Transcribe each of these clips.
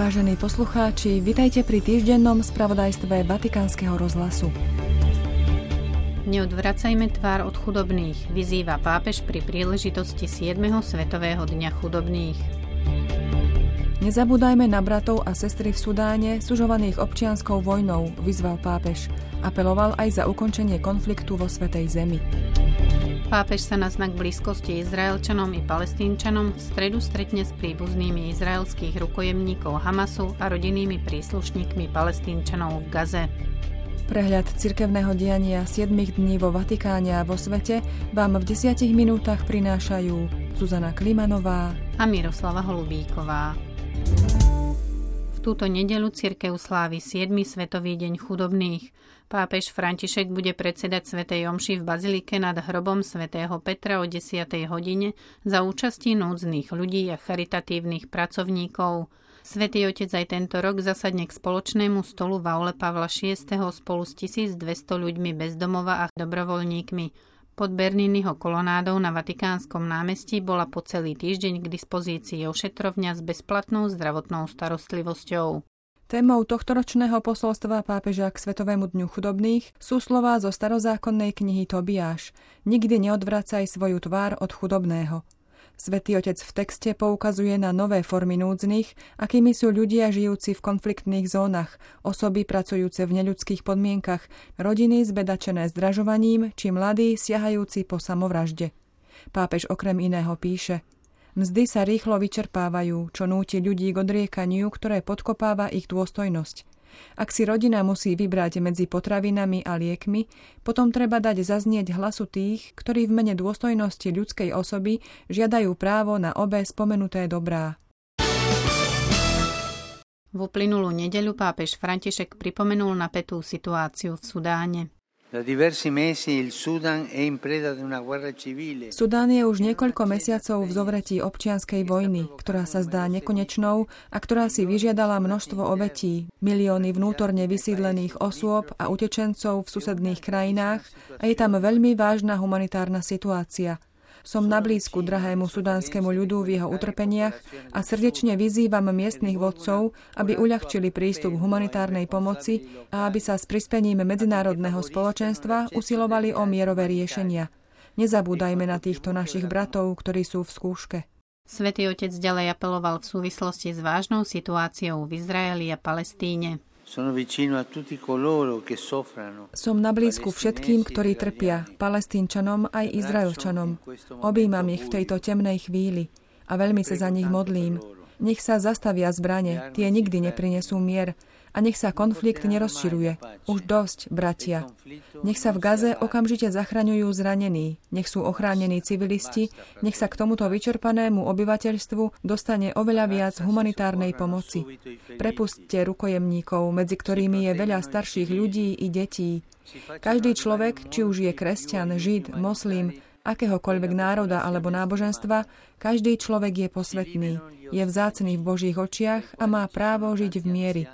Vážení poslucháči, vitajte pri týždennom spravodajstve Vatikánskeho rozhlasu. Neodvracajme tvár od chudobných, vyzýva pápež pri príležitosti 7. Svetového dňa chudobných. Nezabúdajme na bratov a sestry v Sudáne, sužovaných občianskou vojnou, vyzval pápež. Apeloval aj za ukončenie konfliktu vo Svetej Zemi. Pápež sa na znak blízkosti Izraelčanom i Palestínčanom v stredu stretne s príbuznými izraelských rukojemníkov Hamasu a rodinnými príslušníkmi Palestínčanov v Gaze. Prehľad cirkevného diania 7 dní vo Vatikáne a vo svete vám v 10 minútach prinášajú Zuzana Klimanová a Miroslava Holubíková. Túto nedelu cirkev slávi 7. Svetový deň chudobných. Pápež František bude predsedať Svetej Omši v Bazilike nad hrobom svätého Petra o 10. hodine za účasti núdznych ľudí a charitatívnych pracovníkov. Svetý Otec aj tento rok zasadne k spoločnému stolu v aule Pavla VI. spolu s 1200 ľuďmi bezdomova a dobrovoľníkmi. Pod Berniniho kolonádou na Vatikánskom námestí bola po celý týždeň k dispozícii ošetrovňa s bezplatnou zdravotnou starostlivosťou. Témou tohtoročného posolstva pápeža k Svetovému dňu chudobných sú slová zo starozákonnej knihy Tobiáš. Nikdy neodvracaj svoju tvár od chudobného. Svetý otec v texte poukazuje na nové formy núdznych, akými sú ľudia žijúci v konfliktných zónach, osoby pracujúce v neľudských podmienkach, rodiny zbedačené zdražovaním či mladí siahajúci po samovražde. Pápež okrem iného píše – Mzdy sa rýchlo vyčerpávajú, čo núti ľudí k odriekaniu, ktoré podkopáva ich dôstojnosť. Ak si rodina musí vybrať medzi potravinami a liekmi, potom treba dať zaznieť hlasu tých, ktorí v mene dôstojnosti ľudskej osoby žiadajú právo na obe spomenuté dobrá. V uplynulú nedeľu pápež František pripomenul napätú situáciu v Sudáne. Sudán je už niekoľko mesiacov v zovretí občianskej vojny, ktorá sa zdá nekonečnou a ktorá si vyžiadala množstvo obetí, milióny vnútorne vysídlených osôb a utečencov v susedných krajinách a je tam veľmi vážna humanitárna situácia – som na blízku drahému sudánskému ľudu v jeho utrpeniach a srdečne vyzývam miestnych vodcov, aby uľahčili prístup humanitárnej pomoci a aby sa s prispením medzinárodného spoločenstva usilovali o mierové riešenia. Nezabúdajme na týchto našich bratov, ktorí sú v skúške. Svetý otec ďalej apeloval v súvislosti s vážnou situáciou v Izraeli a Palestíne. Som na blízku všetkým, ktorí trpia, palestínčanom aj izraelčanom. Obímam ich v tejto temnej chvíli a veľmi sa za nich modlím. Nech sa zastavia zbrane, tie nikdy neprinesú mier a nech sa konflikt nerozširuje. Už dosť, bratia. Nech sa v Gaze okamžite zachraňujú zranení, nech sú ochránení civilisti, nech sa k tomuto vyčerpanému obyvateľstvu dostane oveľa viac humanitárnej pomoci. Prepustite rukojemníkov, medzi ktorými je veľa starších ľudí i detí. Každý človek, či už je kresťan, žid, moslim, akéhokoľvek národa alebo náboženstva, každý človek je posvetný, je vzácný v Božích očiach a má právo žiť v miery.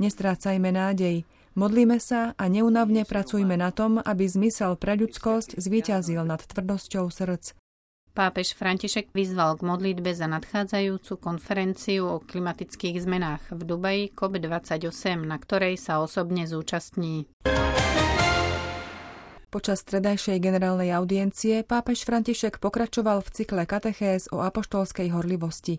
Nestrácajme nádej. Modlíme sa a neunavne pracujme na tom, aby zmysel pre ľudskosť zvíťazil nad tvrdosťou srdc. Pápež František vyzval k modlitbe za nadchádzajúcu konferenciu o klimatických zmenách v Dubaji COP28, na ktorej sa osobne zúčastní. Počas stredajšej generálnej audiencie pápež František pokračoval v cykle katechéz o apoštolskej horlivosti.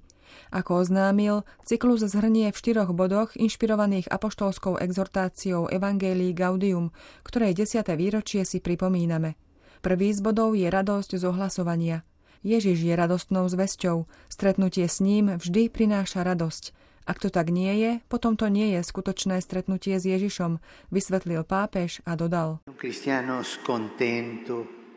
Ako oznámil, cyklus zhrnie v štyroch bodoch inšpirovaných apoštolskou exhortáciou Evangelii Gaudium, ktorej desiate výročie si pripomíname. Prvý z bodov je radosť z ohlasovania. Ježiš je radostnou zväzťou, stretnutie s ním vždy prináša radosť – ak to tak nie je, potom to nie je skutočné stretnutie s Ježišom, vysvetlil pápež a dodal.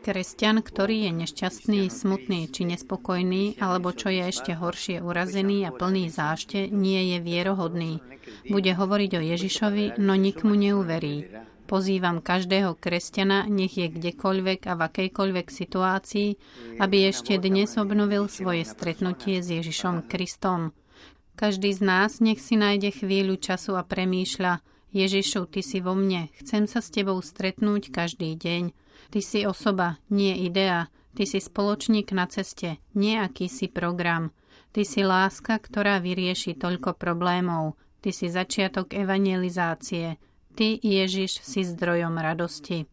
Kresťan, ktorý je nešťastný, smutný či nespokojný, alebo čo je ešte horšie, urazený a plný zášte, nie je vierohodný. Bude hovoriť o Ježišovi, no nik mu neuverí. Pozývam každého kresťana, nech je kdekoľvek a v akejkoľvek situácii, aby ešte dnes obnovil svoje stretnutie s Ježišom Kristom. Každý z nás nech si nájde chvíľu času a premýšľa, Ježišu, Ty si vo mne, chcem sa s Tebou stretnúť každý deň. Ty si osoba, nie idea, Ty si spoločník na ceste, nie akýsi program. Ty si láska, ktorá vyrieši toľko problémov. Ty si začiatok evangelizácie. Ty, Ježiš, si zdrojom radosti.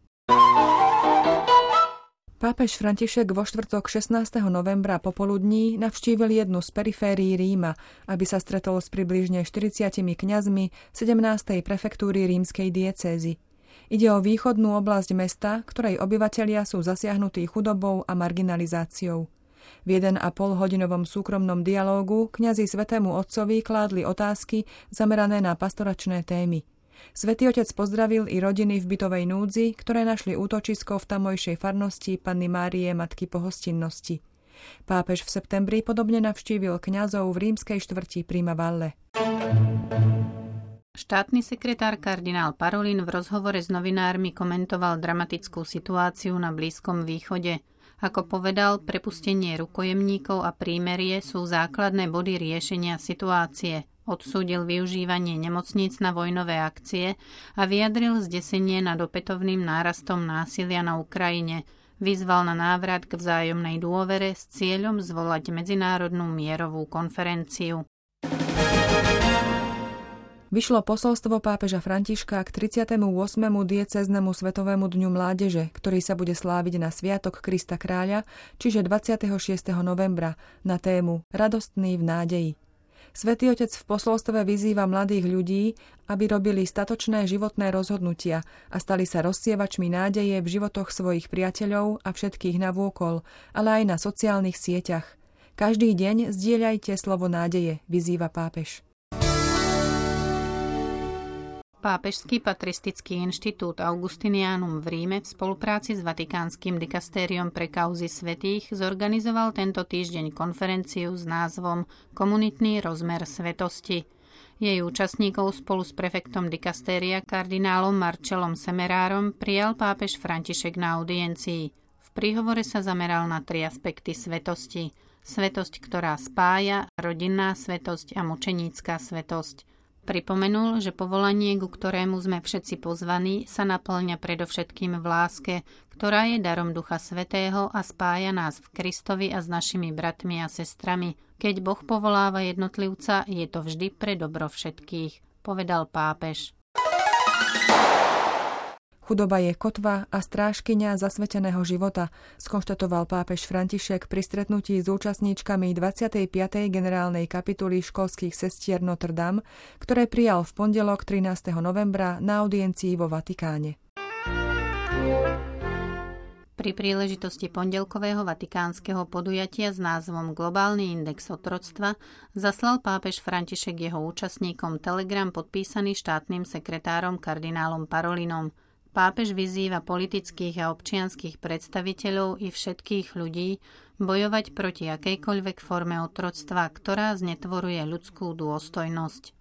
Pápež František vo štvrtok 16. novembra popoludní navštívil jednu z periférií Ríma, aby sa stretol s približne 40 kňazmi 17. prefektúry rímskej diecézy. Ide o východnú oblasť mesta, ktorej obyvatelia sú zasiahnutí chudobou a marginalizáciou. V 1,5 hodinovom súkromnom dialógu kňazi Svetému Otcovi kládli otázky zamerané na pastoračné témy – Svetý otec pozdravil i rodiny v bytovej núdzi, ktoré našli útočisko v tamojšej farnosti Panny Márie Matky pohostinnosti. Pápež v septembri podobne navštívil kňazov v rímskej štvrti Prima Valle. Štátny sekretár kardinál Parolin v rozhovore s novinármi komentoval dramatickú situáciu na Blízkom východe. Ako povedal, prepustenie rukojemníkov a prímerie sú základné body riešenia situácie. Odsúdil využívanie nemocníc na vojnové akcie a vyjadril zdesenie nad opätovným nárastom násilia na Ukrajine. Vyzval na návrat k vzájomnej dôvere s cieľom zvolať medzinárodnú mierovú konferenciu. Vyšlo posolstvo pápeža Františka k 38. dieceznemu Svetovému dňu mládeže, ktorý sa bude sláviť na Sviatok Krista kráľa, čiže 26. novembra, na tému Radostný v nádeji. Svetý Otec v posolstve vyzýva mladých ľudí, aby robili statočné životné rozhodnutia a stali sa rozsievačmi nádeje v životoch svojich priateľov a všetkých navôkol, ale aj na sociálnych sieťach. Každý deň zdieľajte slovo nádeje, vyzýva pápež. Pápežský patristický inštitút Augustinianum v Ríme v spolupráci s Vatikánskym dikastériom pre kauzy svetých zorganizoval tento týždeň konferenciu s názvom Komunitný rozmer svetosti. Jej účastníkov spolu s prefektom dikastéria kardinálom Marčelom Semerárom prijal pápež František na audiencii. V príhovore sa zameral na tri aspekty svetosti. Svetosť, ktorá spája, rodinná svetosť a mučenícká svetosť – Pripomenul, že povolanie, ku ktorému sme všetci pozvaní, sa naplňa predovšetkým v láske, ktorá je darom Ducha Svetého a spája nás v Kristovi a s našimi bratmi a sestrami. Keď Boh povoláva jednotlivca, je to vždy pre dobro všetkých, povedal pápež. Chudoba je kotva a strážkyňa zasveteného života, skonštatoval pápež František pri stretnutí s účastníčkami 25. generálnej kapituly školských sestier Notre Dame, ktoré prijal v pondelok 13. novembra na audiencii vo Vatikáne. Pri príležitosti pondelkového vatikánskeho podujatia s názvom Globálny index otroctva zaslal pápež František jeho účastníkom telegram podpísaný štátnym sekretárom kardinálom Parolinom – Pápež vyzýva politických a občianských predstaviteľov i všetkých ľudí bojovať proti akejkoľvek forme otroctva, ktorá znetvoruje ľudskú dôstojnosť.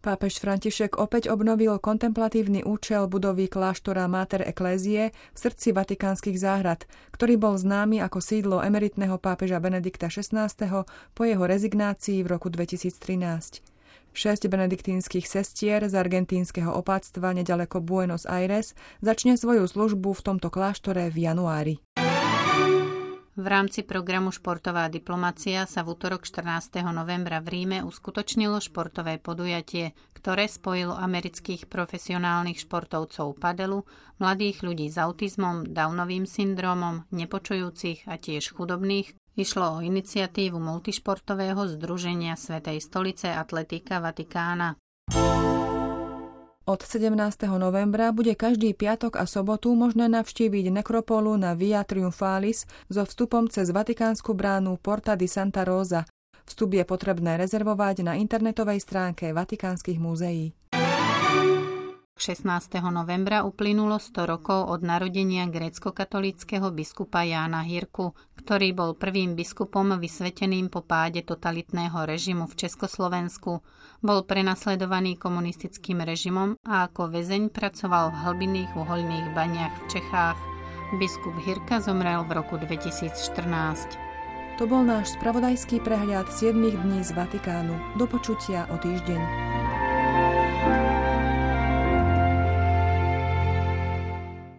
Pápež František opäť obnovil kontemplatívny účel budovy kláštora Mater Ecclesiae v srdci vatikánskych záhrad, ktorý bol známy ako sídlo emeritného pápeža Benedikta XVI. po jeho rezignácii v roku 2013. Šesť benediktínskych sestier z argentínskeho opáctva nedaleko Buenos Aires začne svoju službu v tomto kláštore v januári. V rámci programu Športová diplomacia sa v útorok 14. novembra v Ríme uskutočnilo športové podujatie, ktoré spojilo amerických profesionálnych športovcov padelu, mladých ľudí s autizmom, Downovým syndromom, nepočujúcich a tiež chudobných, Išlo o iniciatívu multišportového združenia Svetej stolice Atletika Vatikána. Od 17. novembra bude každý piatok a sobotu možné navštíviť nekropolu na Via Triumphalis so vstupom cez Vatikánsku bránu Porta di Santa Rosa. Vstup je potrebné rezervovať na internetovej stránke Vatikánskych múzeí. 16. novembra uplynulo 100 rokov od narodenia grécko-katolického biskupa Jána Hirku, ktorý bol prvým biskupom vysveteným po páde totalitného režimu v Československu. Bol prenasledovaný komunistickým režimom a ako väzeň pracoval v hlbinných uholných baniach v Čechách. Biskup Hirka zomrel v roku 2014. To bol náš spravodajský prehľad 7 dní z Vatikánu. Do počutia o týždeň.